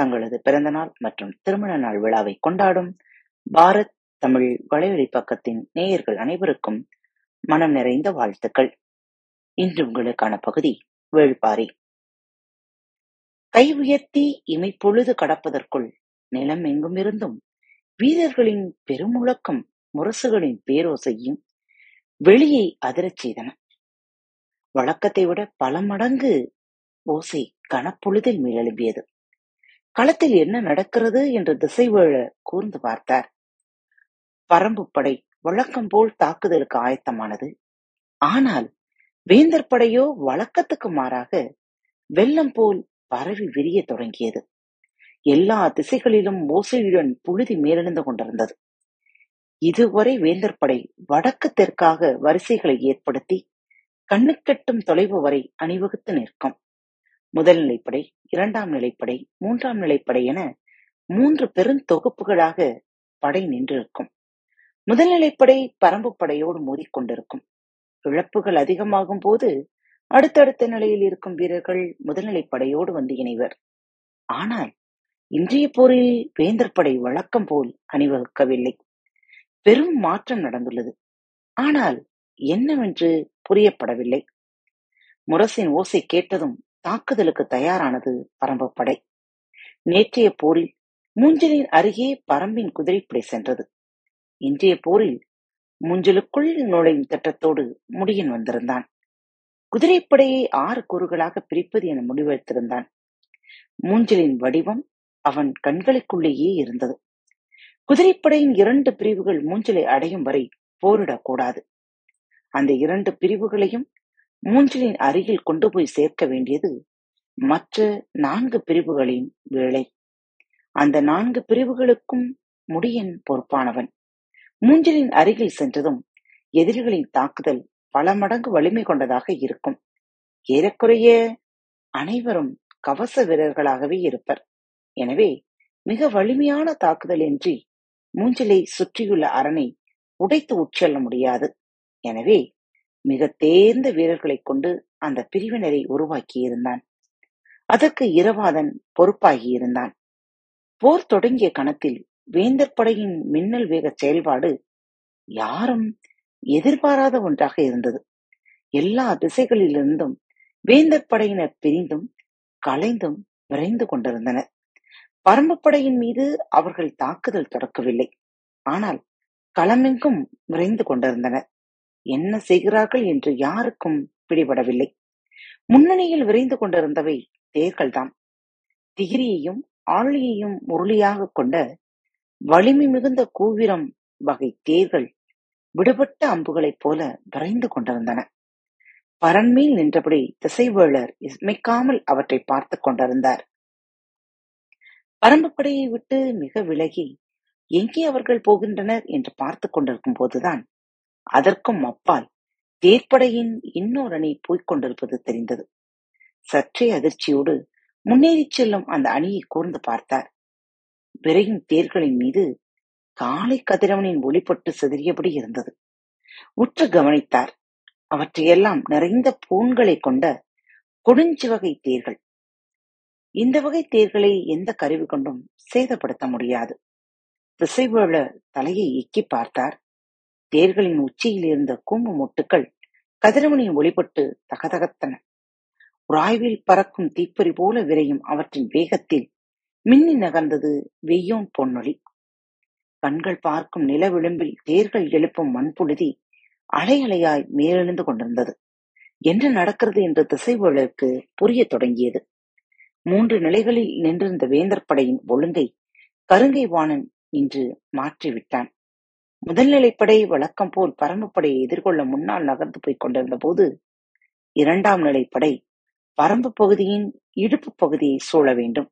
தங்களது பிறந்த நாள் மற்றும் திருமண நாள் விழாவை கொண்டாடும் பாரத் தமிழ் வலைவழி பக்கத்தின் நேயர்கள் அனைவருக்கும் மனம் நிறைந்த வாழ்த்துக்கள். இன்று உங்களுக்கான பகுதி வேள்பாரி. கை உயர்த்தி இமைப்பொழுது கடப்பதற்குள் நிலம் எங்குமிருந்தும் வீரர்களின் பெருமுழக்கம் முரசுகளின் பேரோசையும் வெளியை அதிரச் செய்தன. வழக்கத்தை விட பல மடங்கு ஓசை கனப்பொழுதில் மேலெழும்பியது. களத்தில் என்ன நடக்கிறது என்று திசைவேழ கூர்ந்து பார்த்தார். பரம்புப் படை வழக்கம் போல் தாக்குதலுக்கு ஆயத்தமானது. ஆனால் வேந்தர் படையோ வழக்கத்துக்கு மாறாக வெள்ளம் போல் பரவி விரியத் தொடங்கியது. எல்லா திசைகளிலும் ஓசையுடன் புழுதி மேலெழுந்து கொண்டிருந்தது. இதுவரை வேந்தர் படை வடக்கு தெற்காக வரிசைகளை ஏற்படுத்தி கண்ணுக்கெட்டும் தொலைவு வரை அணிவகுத்து நிற்கும். முதல் நிலைப்படை, இரண்டாம் நிலைப்படை, மூன்றாம் நிலைப்படை என மூன்று பெருந்தொகுப்புகளாக படை நின்றிருக்கும். முதல் நிலைப்படை பரம்பு படையோடு மோதிக்கொண்டிருக்கும். இழப்புகள் அதிகமாகும் போது அடுத்தடுத்த நிலையில் இருக்கும் வீரர்கள் முதல்நிலை படையோடு வந்து இணைவர். ஆனால் இன்றைய போரில் வேந்தர் படை வழக்கம் போல் அணிவகுக்கவில்லை. பெரும் மாற்றம் நடந்துள்ளது. ஆனால் என்னவென்று புரியப்படவில்லை. முரசின் ஓசை கேட்டதும் தாக்குதலுக்கு தயாரானது பரம்பப்படை நேற்றைய போரில் மூஞ்சலின் அருகே பரம்பின் குதிரைப்படை சென்றது. இன்றைய போரில் மூஞ்சலுக்குள் நுழையும் திட்டத்தோடு முடியன் வந்திருந்தான். குதிரைப்படையை ஆறு கூறுகளாக பிரிப்பது என முடிவெடுத்திருந்தான். மூஞ்சலின் வடிவம் அவன் கண்களுக்குள்ளேயே இருந்தது. குதிரைப்படையின் இரண்டு பிரிவுகள் மூஞ்சலை அடையும் வரை போரிடக்கூடாது. அந்த இரண்டு பிரிவுகளையும் மூஞ்சலின் அருகில் கொண்டு போய் சேர்க்க வேண்டியது மற்ற நான்கு பிரிவுகளின் வேலை. அந்த நான்கு பிரிவுகளுக்கும் முடியன் பொறுப்பானவன். மூஞ்சலின் அருகில் சென்றதும் எதிரிகளின் தாக்குதல் பல மடங்கு வலிமை கொண்டதாக இருக்கும். ஏறக்குறைய அனைவரும் கவச வீரர்களாகவே இருப்பர். எனவே மிக வலிமையான தாக்குதல் இன்றி மூஞ்சலை சுற்றியுள்ள அரணை உடைத்து உட்செல்ல முடியாது. எனவே மிக தேர்ந்த வீரர்களைக் கொண்டு அந்த பிரிவினரை உருவாக்கியிருந்தான். அதற்கு இரவாதன் பொறுப்பாகியிருந்தான். போர் தொடங்கிய கணத்தில் வேந்தர் படையின் மின்னல் வேகச் செயல்பாடு யாரும் எதிர்பாராத ஒன்றாக இருந்தது. எல்லா திசைகளிலிருந்தும் வேந்தர் படையினர் பிரிந்தும் கலைந்தும் விரைந்து கொண்டிருந்தனர். பரம்புப் படையின் மீது அவர்கள் தாக்குதல் தொடக்கவில்லை. ஆனால் களமெங்கும் விரைந்து கொண்டிருந்தனர். என்ன செய்கிறார்கள் என்று யாருக்கும் பிடிபடவில்லை. முன்னணியில் விரைந்து கொண்டிருந்தவை தேர்கள்தாம். திகிரியையும் ஆழியையும் முரளியாக கொண்ட வலிமை மிகுந்த கூவிரம் வகை தேர்கள் விடுபட்ட அம்புகளைப் போல விரைந்து கொண்டிருந்தன. பரண்மேல் நின்றபடி திசைவேளர் இமைக்காமல் அவற்றைப் பார்த்து கொண்டிருந்தார். பரம்பு படையை விட்டு மிக விலகி எங்கே அவர்கள் போகின்றனர் என்று பார்த்து கொண்டிருக்கும் போதுதான் அதற்கும் அப்பால் தேர்ப்படையின் இன்னொரு அணி போய்க் கொண்டிருப்பது தெரிந்தது. சற்றே அதிர்ச்சியோடு முன்னேறிச் செல்லும் அந்த அணியை கூர்ந்து பார்த்தார். விரையும் தேர்களின் மீது காலை கதிரவனின் ஒளிப்பட்டு சிதறியபடி இருந்தது. உற்று கவனித்தார். அவற்றையெல்லாம் நிறைந்த பூண்களை கொண்ட கொடுஞ்சி வகை தேர்கள். இந்த வகை தேர்களை எந்த கருவி கொண்டும் சேதப்படுத்த முடியாது. திசைவேள தலையை இக்கி பார்த்தார். தேர்களின் உச்சியில் இருந்த கூம்பு மொட்டுக்கள் கதிரவனின் ஒளிபட்டு தகதகத்தன. உராய்வில் பறக்கும் தீப்பொறி போல விரையும் அவற்றின் வேகத்தில் மின்னி நகர்ந்தது வெய்யோன் பொன்னொழி கண்கள் பார்க்கும் நில விளிம்பில் தேர்கள் எழுப்பும் மண்புழுதி அலை அலையாய் மேலெழுந்து கொண்டிருந்தது. என்ன நடக்கிறது என்று திசைவேழருக்கு புரிய தொடங்கியது. மூன்று நிலைகளில் நின்றிருந்த வேந்தர் படையின் ஒழுங்கை கருங்கை வாணன் இன்று மாற்றிவிட்டான். முதல் நிலைப்படை வழக்கம் போல் பரம்புப்படையை எதிர்கொள்ள முன்னால் நகர்ந்து போய்க் கொண்டிருந்த போது இரண்டாம் நிலைப்படை பரம்புப் பகுதியின் இடுப்புப் பகுதியை சூழ வேண்டும்.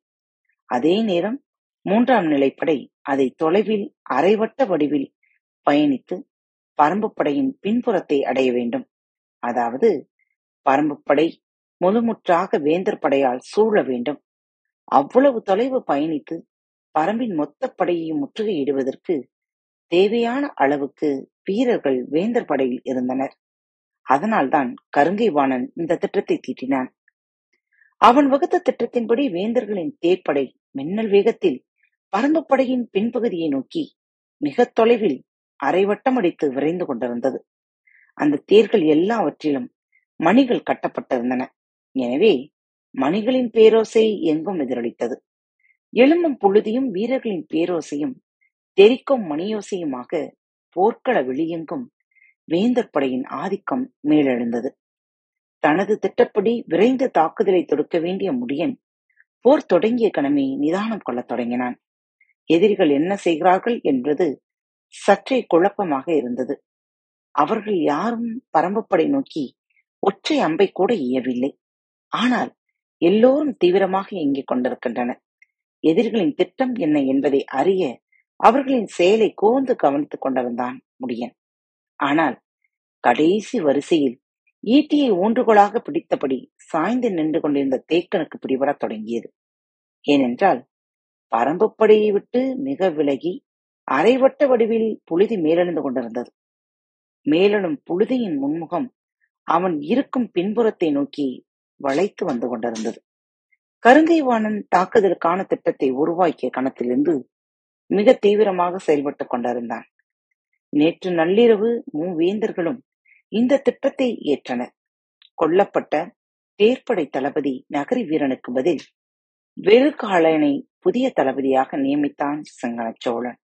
அதே நேரம் மூன்றாம் நிலைப்படை அதை தொலைவில் அரைவட்ட வடிவில் பயணித்து பரம்புப்படையின் பின்புறத்தை அடைய வேண்டும் அதாவது பரம்புப்படை முழுமுற்றாக வேந்தர் படையால் சூழ வேண்டும் அவ்வளவு தொலைவு பயணித்து பரம்பின் மொத்த படையையும் முற்றுகையிடுவதற்கு தேவையான அளவுக்கு வீரர்கள் வேந்தர் படையில் இருந்தனர். அதனால்தான் கருங்கை வாணன் இந்த திட்டத்தை தீட்டினான். அவன் வகுத்த திட்டத்தின்படி வேந்தர்களின் தேர்ப்படை மின்னல் வேகத்தில் பரம்பு படையின் பின்பகுதியை நோக்கி மிக தொலைவில் அரைவட்டம் அடித்து விரைந்து கொண்டிருந்தது. அந்த தேர்கள் எல்லாவற்றிலும் மணிகள் கட்டப்பட்டிருந்தன. எனவே மணிகளின் பேரோசை எங்கும் எதிரொலித்தது. எலும்பும் புழுதியும் வீரர்களின் பேரோசையும் தெரிக்கும் மணியோசையுமாக போர்க்கள வெளியெங்கும் வேந்தர் படையின் ஆதிக்கம் மேலெழுந்தது. தனது திட்டப்படி விரைந்து தாக்குதலை தொடுக்க வேண்டிய முடியன் போர் தொடங்கிய கணமே நிதானம் கொள்ளத் தொடங்கினான். எதிரிகள் என்ன செய்கிறார்கள் என்பது சற்றே குழப்பமாக இருந்தது. அவர்கள் யாரும் பரம்பப்படை நோக்கி ஒற்றை அம்பை கூட இயவில்லை. ஆனால் எல்லோரும் தீவிரமாக இயங்கிக் கொண்டிருக்கின்றனர். எதிரிகளின் திட்டம் என்ன என்பதை அறிய அவர்களின் செயலை கூர்ந்து கவனித்துக் கொண்டிருந்தான் முடியன். ஆனால் கடைசி வரிசையில் ஈட்டியை ஊன்றுகோலாக பிடித்தபடி சாய்ந்து நின்று கொண்டிருந்த தேக்கனுக்கு பிடிபடத் தொடங்கியது. ஏனென்றால் பரம்புப்படையை விட்டு மிக விலகி அரைவட்ட வடிவில் புழுதி மேலெழுந்து கொண்டிருந்தது. மேலெழும் புழுதியின் முன்முகம் அவன் இருக்கும் பின்புறத்தை நோக்கி வளைத்து வந்து கொண்டிருந்தது. கருங்கை வாணன் தாக்குதலுக்கான திட்டத்தை உருவாக்கிய கணத்திலிருந்து மிக தீவிரமாக செயல்பட்டுக் கொண்டிருந்தான். நேற்று நள்ளிரவு மூவேந்தர்களும் இந்த திட்டத்தை ஏற்றனர். கொல்லப்பட்ட தேர்ப்படை தளபதி நகரி வீரனுக்கு பதில் வெறுகாலனை புதிய தளபதியாக நியமித்தான் சிங்கன சோழன்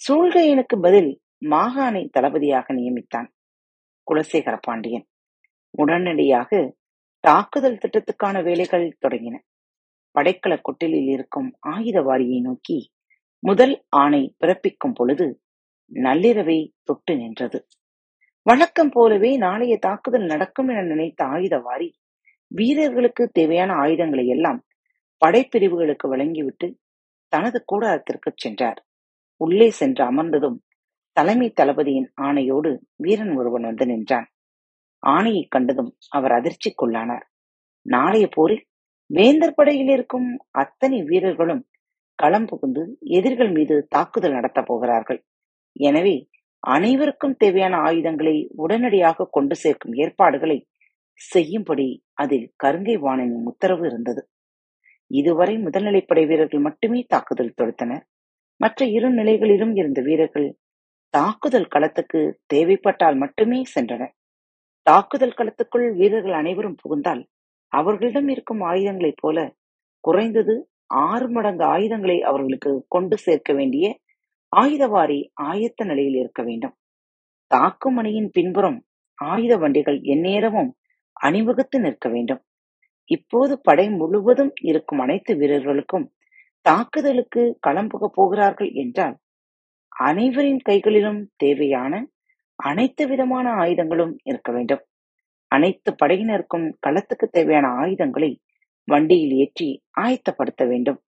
சூழ்கையனுக்கு பதில் மாகாணை தளபதியாக நியமித்தான் குலசேகர பாண்டியன். உடனடியாக தாக்குதல் திட்டத்துக்கான வேலைகள் தொடங்கின. படைக்கல கொட்டிலில் இருக்கும் ஆயுத வாரியை நோக்கி முதல் ஆணை பிறப்பிக்கும் பொழுது நள்ளிரவை தொட்டு நின்றது. வழக்கம் போலவே நாளைய தாக்குதல் நடக்கும் என நினைத்த ஆயுதவாரி வீரர்களுக்கு தேவையான ஆயுதங்களை எல்லாம் படைப்பிரிவுகளுக்கு வழங்கிவிட்டு தனது கூடாரத்திற்கு சென்றார். உள்ளே சென்று அமர்ந்ததும் தலைமை தளபதியின் ஆணையோடு வீரன் ஒருவன் வந்து நின்றான். ஆணையைக் கண்டதும் அவர் அதிர்ச்சிக்குள்ளானார். நாளைய போரில் வேந்தர் படையில் இருக்கும் அத்தனை வீரர்களும் களம் புகுந்து எதிரிகள் மீது தாக்குதல் நடத்தப் போகிறார்கள். எனவே அனைவருக்கும் தேவையான ஆயுதங்களை உடனடியாக கொண்டு சேர்க்கும் ஏற்பாடுகளை செய்யும்படி அதில் கருங்கை வாணனின் உத்தரவு இருந்தது. இதுவரை முதல்நிலைப்படை வீரர்கள் மட்டுமே தாக்குதல் தொடுத்தனர். மற்ற இரு நிலைகளிலும் இருந்த வீரர்கள் தாக்குதல் களத்துக்கு தேவைப்பட்டால் மட்டுமே சென்றனர். தாக்குதல் களத்துக்குள் வீரர்கள் அனைவரும் புகுந்தால் அவர்களிடம் இருக்கும் ஆயுதங்களைப் போல குறைந்தது ஆறு மடங்கு ஆயுதங்களை அவர்களுக்கு கொண்டு சேர்க்க வேண்டிய ஆயுதவாரி ஆயத்த நிலையில் இருக்க வேண்டும். தாக்கும் அணியின் பின்புறம் ஆயுத வண்டிகள் எந்நேரமும் அணிவகுத்து நிற்க வேண்டும். இப்போது படை முழுவதும் இருக்கும் அனைத்து வீரர்களுக்கும் தாக்குதலுக்கு களம் புக போகிறார்கள் என்றால் அனைவரின் கைகளிலும் தேவையான அனைத்து விதமான ஆயுதங்களும் இருக்க வேண்டும். அனைத்து படையினருக்கும் களத்துக்கு தேவையான ஆயுதங்களை வண்டியில் ஏற்றி ஆயத்தப்படுத்த வேண்டும்.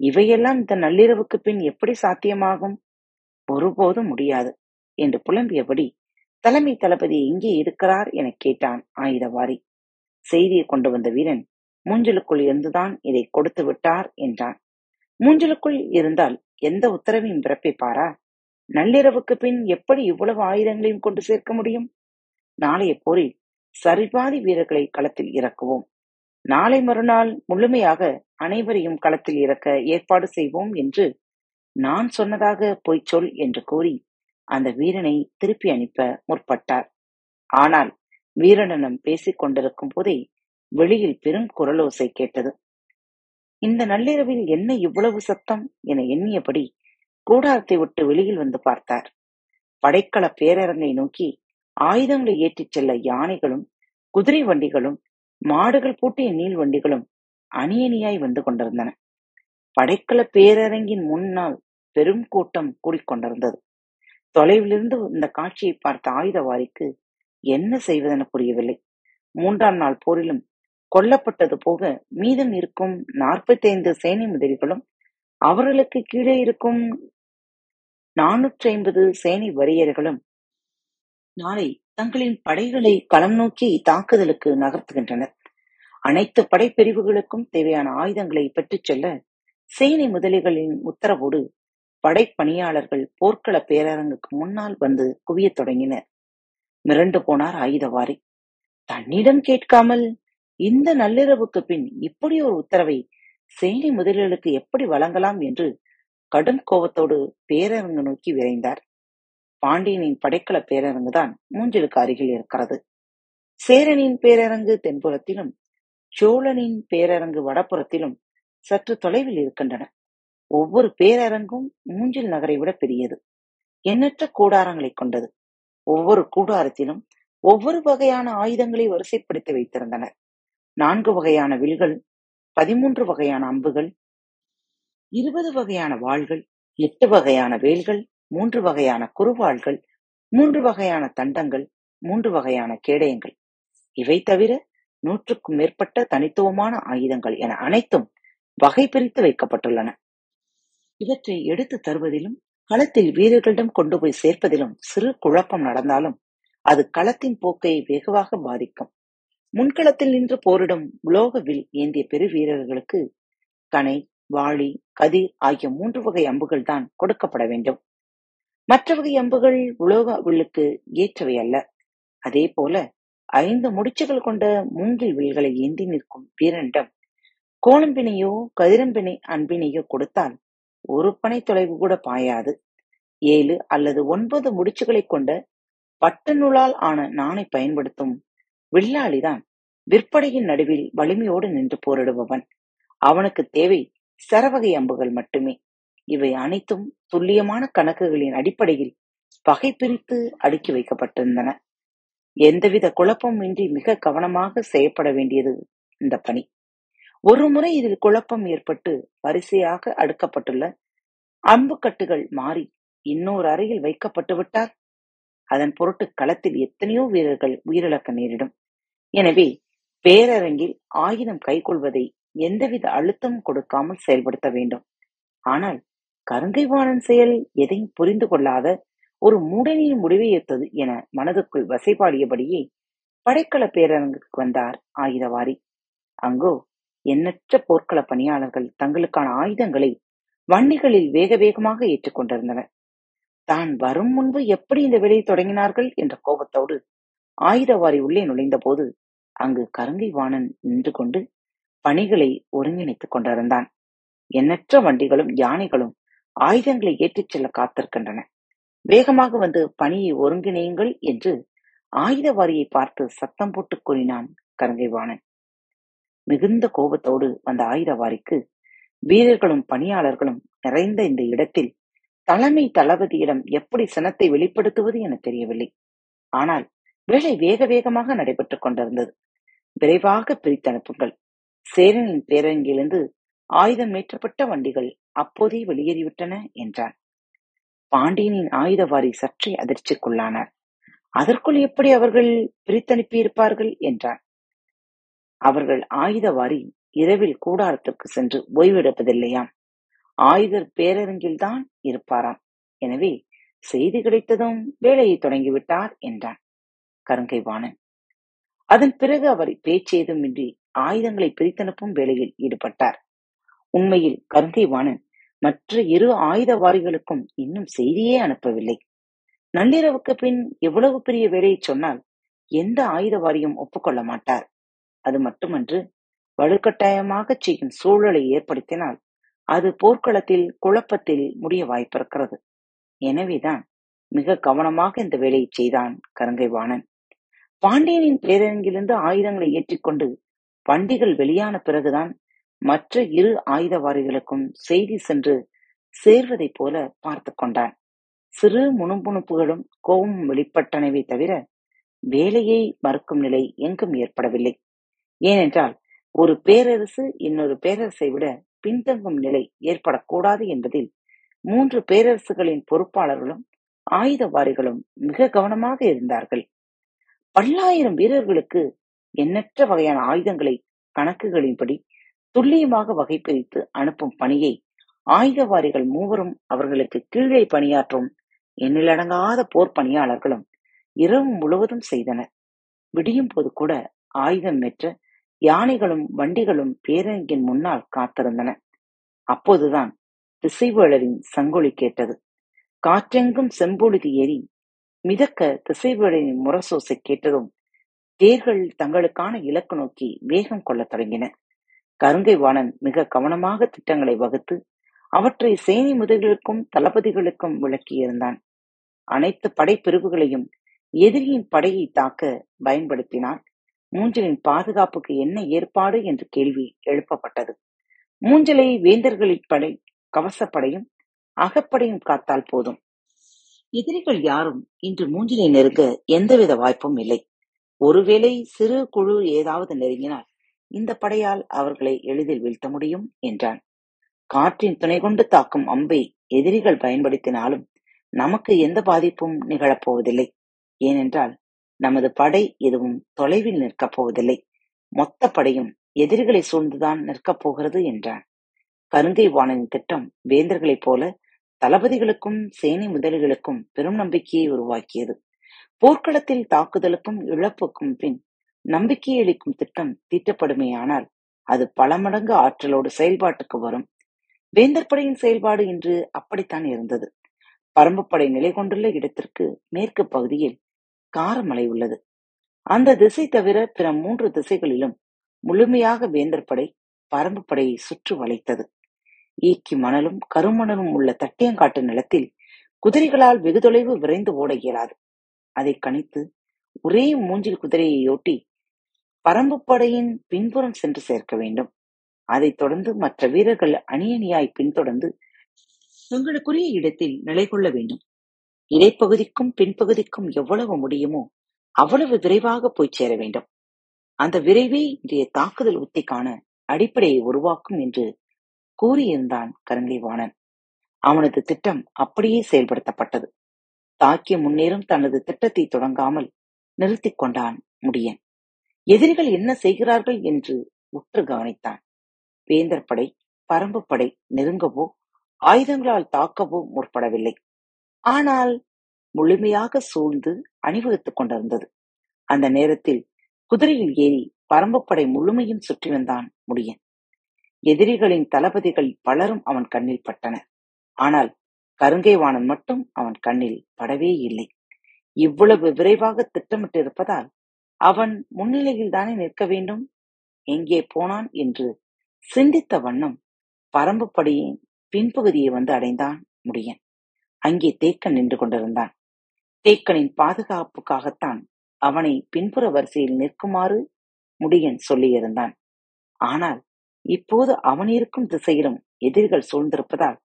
இவையெல்லாம் இந்த நள்ளிரவுக்கு பின் எப்படி சாத்தியமாகும்? ஒருபோதும் முடியாது. என்று புலம்பியபடி தலைமை தளபதி எங்கே இருக்கிறார்? என கேட்டான் ஆயுதவாரி. செய்தியை கொண்டு வந்த வீரன் மூஞ்சலுக்குள் இருந்துதான் இதை கொடுத்து விட்டார் என்றான். மூஞ்சலுக்குள் இருந்தால் எந்த உத்தரவையும் பிறப்பிப்பாரா நள்ளிரவுக்கு பின் எப்படி இவ்வளவு ஆயுதங்களையும் கொண்டு சேர்க்க முடியும்? நாளைய போரில் சரிபாதி வீரர்களை களத்தில் இறக்குவோம். நாளை மறுநாள் முழுமையாக அனைவரையும் களத்தில் இறக்க ஏற்பாடு செய்வோம் என்று நான் சொன்னதாக பொய்ச் சொல் என்று கூறி அந்த வீரனை திருப்பி அனுப்ப முற்பட்டார். ஆனால் வீரனிடம் பேசிக் கொண்டிருக்கும் போதே வெளியில் பெரும் குரலோசை கேட்டது. இந்த நள்ளிரவில் என்ன இவ்வளவு சத்தம் என எண்ணியபடி கூடாரத்தை விட்டு வெளியில் வந்து பார்த்தார். படைக்கல பேரரங்கை நோக்கி ஆயுதங்களை ஏற்றிச் செல்ல யானைகளும் குதிரை வண்டிகளும் மாடுகள் பூட்டிய நீள் வண்டிகளும் அணியணியாய் வந்து கொண்டிருந்தன. படைக்கல பேரரங்கின் முன்னால் பெரும் கூட்டம் கூடிக்கொண்டிருந்தது தொலைவிலிருந்து இந்த காட்சியை பார்த்த ஆயுதவாரிக்கு என்ன செய்வதென புரியவில்லை. மூன்றாம் நாள் போரிலும் கொல்லப்பட்டது போக மீதம் இருக்கும் நாற்பத்தைந்து சேனை முதலிகளும் அவர்களுக்கு கீழே இருக்கும் நானூற்றி ஐம்பது சேனை வரியர்களும் நாளை தங்களின் படைகளை களம் நோக்கி தாக்குதலுக்கு நகர்த்துகின்றனர். அனைத்து படைப்பிரிவுகளுக்கும் தேவையான ஆயுதங்களை பெற்றுச் செல்ல சேனை முதலிகளின் உத்தரவோடு படைப்பணியாளர்கள் போர்க்கள பேரரங்குக்கு முன்னால் வந்து குவியத் தொடங்கினர். மிரண்டு போனார் ஆயுதவாரி. தன்னிடம் கேட்காமல் இந்த நள்ளிரவுக்கு பின் இப்படி ஒரு உத்தரவை சேனை முதலிகளுக்கு எப்படி வழங்கலாம் என்று கடும் கோபத்தோடு பேரரங்கு நோக்கி விரைந்தார். பாண்டியனின் படைக்கல பேரரங்குதான் மூஞ்சலுக்கு அருகில் இருக்கிறது. சேரனின் பேரரங்கு தென்புறத்திலும் சோழனின் பேரரங்கு வடபுறத்திலும் சற்று தொலைவில் இருக்கின்றன. ஒவ்வொரு பேரரங்கும் மூஞ்சில் நகரை விட பெரியது. எண்ணற்ற கூடாரங்களை கொண்டது. ஒவ்வொரு கூடாரத்திலும் ஒவ்வொரு வகையான ஆயுதங்களை வரிசைப்படுத்தி வைத்திருந்தனர். நான்கு வகையான வில்கள் பதிமூன்று வகையான அம்புகள் இருபது வகையான வாள்கள் எட்டு வகையான வேல்கள் மூன்று வகையான குறுவாள்கள் மூன்று வகையான தண்டங்கள் மூன்று வகையான கேடயங்கள். இவை தவிர நூற்றுக்கும் மேற்பட்ட தனித்துவமான ஆயுதங்கள் என அனைத்தும் வகை பிரித்து வைக்கப்பட்டுள்ளன. இவற்றை எடுத்து தருவதிலும் களத்தில் வீரர்களிடம் கொண்டு போய் சேர்ப்பதிலும் சிறு குழப்பம் நடந்தாலும் அது களத்தின் போக்கை வெகுவாக பாதிக்கும். முன்களத்தில் நின்று போரிடும் உலோக வில் ஏந்திய பெரு வீரர்களுக்கு கனை வாளி கதிர் ஆகிய மூன்று வகை அம்புகள் தான் கொடுக்கப்பட வேண்டும். மற்ற வகை அம்புகள் உலோக வில்லுக்கு ஏற்றவை அல்ல. அதே போல ஐந்து முடிச்சுகள் கொண்ட மூங்கில் வில்களை ஏந்தி நிற்கும் வீரனிடம் கோலம்பினையோ கதிரம்பினை அன்பினையோ கொடுத்தால் ஒரு பனை தொலைவு கூட பாயாது. ஏழு அல்லது ஒன்பது முடிச்சுகளை கொண்ட பட்டு நூலால் ஆன நாணை பயன்படுத்தும் வில்லாளிதான் விற்பனையின் நடுவில் வலிமையோடு நின்று போரிடுபவன். அவனுக்கு தேவை சரவகை அம்புகள் மட்டுமே. இவை அனைத்தும் துல்லியமான கணக்குகளின் அடிப்படையில் வகை பிரித்து அடுக்கி வைக்கப்பட்டிருந்தன. எந்தவித குழப்பமும் இன்றி மிக கவனமாக செய்யப்பட வேண்டியது இந்த பணி. ஒருமுறை இதில் குழப்பம் ஏற்பட்டு வரிசையாக அடுக்கப்பட்டுள்ள அம்புக்கட்டுகள் மாறி இன்னொரு அறையில் வைக்கப்பட்டு விட்டால் அதன் பொருட்டு களத்தில் எத்தனையோ வீரர்கள் உயிரிழக்க நேரிடும். எனவே பேரரங்கில் ஆயுதம் கைக்கொள்வதை எந்தவித அழுத்தம் கொடுக்காமல் செயல்படுத்த வேண்டும். ஆனால் கருங்கைவாணன் செயல் எதையும் புரிந்து கொள்ளாத ஒரு மூடனின் முடிவை ஏற்றது என மனதுக்குள் வசைபாடியபடியே படைக்கல பேரரங்குக்கு வந்தார் ஆயுதவாரி. அங்கோ எண்ணற்ற போர்க்கள பணியாளர்கள் தங்களுக்கான ஆயுதங்களை வண்டிகளில் வேக வேகமாக ஏற்றுக்கொண்டிருந்தனர் தான் வரும் முன்பு எப்படி இந்த வேலையை தொடங்கினார்கள் என்ற கோபத்தோடு ஆயுதவாரி உள்ளே நுழைந்த போது அங்கு கருங்கை வாணன் நின்று கொண்டு பணிகளை ஒருங்கிணைத்துக் கொண்டிருந்தான். எண்ணற்ற வண்டிகளும் யானைகளும் ஆயுதங்களை ஏற்றிச் செல்ல காத்திருக்கின்றன. வேகமாக வந்து பணியை ஒருங்கிணையுங்கள் என்று ஆயுதவாரியை பார்த்து சத்தம் போட்டு கூறினான் கருங்கைவாணன். மிகுந்த கோபத்தோடு வந்த ஆயுதவாரிக்கு வீரர்களும் பணியாளர்களும் நிறைந்த இந்த இடத்தில் தலைமை தளபதியிடம் எப்படி சினத்தை வெளிப்படுத்துவது என தெரியவில்லை. ஆனால் வேலை வேக வேகமாக நடைபெற்றுக் கொண்டிருந்தது. விரைவாக பிரித்தனுப்புங்கள். சேரனின் பேரங்கிலிருந்து ஆயுதம் ஏற்றப்பட்ட வண்டிகள் அப்போதே வெளியேறிவிட்டன என்றார் பாண்டியனின் ஆயுதவாரி சற்றே அதிர்ச்சிக்குள்ளானார். அதற்குள் எப்படி அவர்கள் பிரித்தனுப்பியிருப்பார்கள் என்றார் அவர்கள் ஆயுதவாரி இரவில் கூடாரத்திற்கு சென்று ஓய்வெடுப்பதில்லையாம். ஆயுதர் பேரரங்கில்தான் இருப்பாராம். எனவே செய்தி கிடைத்ததும் வேலையை தொடங்கிவிட்டார் என்றான் கருங்கை அதன் பிறகு அவர் பேச்சேதுமின்றி ஆயுதங்களை பிரித்தனுப்பும் வேலையில் ஈடுபட்டார். உண்மையில் கருங்கை வாணன் மற்ற இரு ஆயுதவாரிகளுக்கும் இன்னும் செய்தியே அனுப்பவில்லை. நள்ளிரவுக்கு பின் எவ்வளவு பெரிய வேலையை சொன்னால் எந்த ஆயுதவாரியும் ஒப்புக்கொள்ள மாட்டார். அது மட்டுமன்று வலுக்கட்டாயமாக செய்யும் சூழலை ஏற்படுத்தினால் அது போர்க்களத்தில் குழப்பத்தில் முடிய வாய்ப்பிருக்கிறது. எனவேதான் மிக கவனமாக இந்த வேலையை செய்தான் கருங்கை வாணன் பாண்டியனின் பேரரங்கிலிருந்து ஆயுதங்களை ஏற்றிக்கொண்டு வண்டிகள் வெளியான பிறகுதான் மற்ற இரு ஆயுதவாரிகளுக்கும் செய்தி சென்று சேர்வதைப் போல பார்த்து கொண்டான். சிறு முணுமுணுப்புகளும் கோபமும் வெளிப்பட்டனவே தவிர வேலையை மறுக்கும் நிலை எங்கும் ஏற்படவில்லை. ஏனென்றால் ஒரு பேரரசு இன்னொரு பேரரசை விட பின்தங்கும் நிலை ஏற்படக்கூடாது என்பதில் மூன்று பேரரசுகளின் பொறுப்பாளர்களும் ஆயுதவாரிகளும் மிக கவனமாக இருந்தார்கள். பல்லாயிரம் வீரர்களுக்கு எண்ணற்ற வகையான ஆயுதங்களை கணக்குகளின்படி துல்லியமாக வகைப்பிரித்து அனுப்பும் பணியை ஆயுதவாரிகள் மூவரும் அவர்களுக்கு கீழே பணியாற்றும் எண்ணிலடங்காத போர் பணியாளர்களும் இரவு முழுவதும் செய்தனர். விடியும் போது கூட ஆயுதம் பெற்ற யானைகளும் வண்டிகளும் பேரங்கின் முன்னால் காத்திருந்தன. அப்போதுதான் திசைவேளரின் சங்கொலி கேட்டது. காற்றெங்கும் செம்பொழுது ஏறி மிதக்க திசைவேளரின் முரசோசை கேட்டதும் தேர்கள் தங்களுக்கான இலக்கு நோக்கி வேகம் கொள்ளத் தொடங்கின. கருங்கை வாணன் மிக கவனமாக திட்டங்களை வகுத்து அவற்றை சேனை முதல்களுக்கும் தளபதிகளுக்கும் விளக்கியிருந்தான். அனைத்து படைப்பிரிவுகளையும் எதிரியின் படையை தாக்க பயன்படுத்தினால் மூஞ்சலின் பாதுகாப்புக்கு என்ன ஏற்பாடு என்ற கேள்வி எழுப்பப்பட்டது. மூஞ்சலை வேந்தர்களின் படை கவசப்படையும் அகப்படையும் காத்தால் போதும். எதிரிகள் யாரும் இன்று மூஞ்சிலை நெருங்க எந்தவித வாய்ப்பும் இல்லை. ஒருவேளை சிறு குழு ஏதாவது நெருங்கினால் இந்த படையால் அவர்களை எளிதில் வீழ்த்த முடியும் என்றான். காற்றின் துணை கொண்டு தாக்கும் அம்பை எதிரிகள் பயன்படுத்தினாலும் நமக்கு எந்த பாதிப்பும் நிகழப்போவதில்லை ஏனென்றால் நமது படை எதுவும் தொலைவில் நிற்கப் போவதில்லை. மொத்த படையும் எதிரிகளை சூழ்ந்துதான் நிற்கப் போகிறது என்றான். கருங்கை வாணனின் திட்டம் வேந்தர்களைப் போல தளபதிகளுக்கும் சேனை முதலிகளுக்கும் பெரும் நம்பிக்கையை உருவாக்கியது. போர்க்களத்தில் தாக்குதலுக்கும் இழப்புக்கும் பின் நம்பிக்கையளிக்கும் திட்டம் தீட்டப்படுமேயானால் அது பல மடங்கு ஆற்றலோடு செயல்பாட்டுக்கு வரும். வேந்தர் படையின் செயல்பாடு இன்று அப்படித்தான் இருந்தது. பரம்புப்படை நிலை கொண்டுள்ள இடத்திற்கு மேற்கு பகுதியில் காரமலை உள்ளது. அந்த திசை தவிர பிற மூன்று திசைகளிலும் முழுமையாக வேந்தர் படை பரம்பு படையை சுற்றி வளைத்தது. ஈக்கி மணலும் கருமணலும் உள்ள தட்டியங்காட்டு நிலத்தில் குதிரைகளால் வெகு தொலைவு விரைந்து ஓட இயலாது. அதை கணித்து ஒரே மூஞ்சில் குதிரையையொட்டி பரம்பு படையின் பின்புறம் சென்று சேர்க்க வேண்டும். அதைத் தொடர்ந்து மற்ற வீரர்கள் அணியணியாய் பின்தொடர்ந்து தங்களுக்குரிய இடத்தில் நிலை கொள்ள வேண்டும். இடைப்பகுதிக்கும் பின்பகுதிக்கும் எவ்வளவு முடியுமோ அவ்வளவு விரைவாக போய் சேர வேண்டும். அந்த விரைவே இன்றைய தாக்குதல் உத்திக்கான அடிப்படையை உருவாக்கும் என்று கூறியிருந்தான் கருங்கைவாணன் அவனது திட்டம் அப்படியே செயல்படுத்தப்பட்டது. தாக்கிய முன்னேறும் தனது திட்டத்தை தொடங்காமல் நிறுத்திக் கொண்டான் முடியன். எதிரிகள் என்ன செய்கிறார்கள் என்று உற்று கவனித்தான். வேந்தர் படை பரம்பு படை நெருங்கவோ ஆயுதங்களால் தாக்கவோ முற்படவில்லை. ஆனால் முழுமையாக சூழ்ந்து அணிவகுத்துக் கொண்டிருந்தது. அந்த நேரத்தில் குதிரையில் ஏறி பரம்புப்படை முழுமையும் சுற்றி வந்தான் முடியன். எதிரிகளின் தளபதிகள் பலரும் அவன் கண்ணில் பட்டனர். ஆனால் கருங்கைவாணன் மட்டும் அவன் கண்ணில் படவே இல்லை. இவ்வளவு விரைவாக திட்டமிட்டிருப்பதால் அவன் முன்னிலையில் தானே நிற்க வேண்டும்? எங்கே போனான் என்று சிந்தித்த வண்ணம் பரம்புப்படியின் பின்பகுதியை வந்து அடைந்தான் முடியன். அங்கே தேக்கன் நின்று கொண்டிருந்தான். தேக்கனின் பாதுகாப்புக்காகத்தான் அவனை பின்புற வரிசையில் நிற்குமாறு முடியன் சொல்லியிருந்தான். ஆனால் இப்போது அவன் இருக்கும் திசையிலும் எதிரிகள் சூழ்ந்திருப்பதால்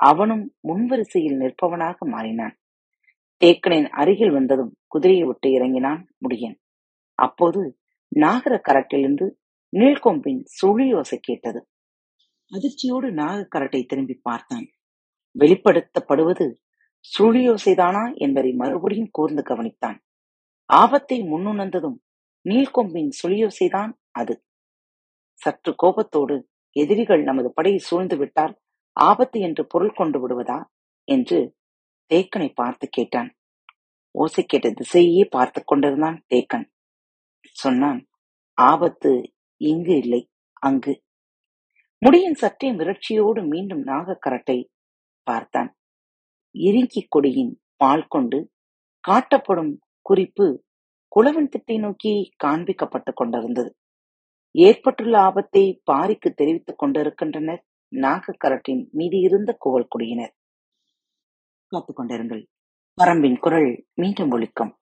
அவனும் முன்வரிசையில் நிற்பவனாக மாறினான். தேக்கனின் அருகில் வந்ததும் குதிரையை விட்டு இறங்கினான் முடியன். அப்போது நாகர கரட்டிலிருந்து நீழ்கொம்பின் சுழியோசை கேட்டது. அதிர்ச்சியோடு நாகக்கரட்டை திரும்பி பார்த்தான். வெளிப்படுத்தப்படுவது சுழியோசைதானா என்பதை மறுபடியும் கூர்ந்து கவனித்தான். ஆபத்தை முன்னுணர்ந்ததும் நீள்கொம்பின் சுழியோசைதான் அது. சற்று கோபத்தோடு எதிரிகள் நமது படையை சூழ்ந்து விட்டால் ஆபத்து என்று பொருள் கொண்டு விடுவதா என்று தேக்கனை பார்த்து கேட்டான். ஓசை கேட்ட திசையே பார்த்து கொண்டிருந்தான் தேக்கன். சொன்னான். ஆபத்து இங்கு இல்லை அங்கு. முடியின் சற்றே மிரட்சியோடு மீண்டும் நாகக்கரட்டை பார்த்தான். இறுங்கி கொடியின் பால் கொண்டு காட்டப்படும் குறிப்பு குளவன் திட்டை நோக்கி காண்பிக்கப்பட்டுக் கொண்டிருந்தது. ஏற்பட்டுள்ள ஆபத்தை பாரிக்கு தெரிவித்துக் கொண்டிருக்கின்றனர் நாகக்கரட்டின் மீதி இருந்த குவல் குடியினர். காத்துக் கொண்டிருங்கள். பரம்பின் குரல் மீண்டும் ஒழிக்கும்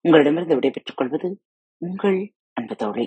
உங்களிடமிருந்து விடைபெற்றுக் கொள்வது உங்கள் அன்பு தோழி.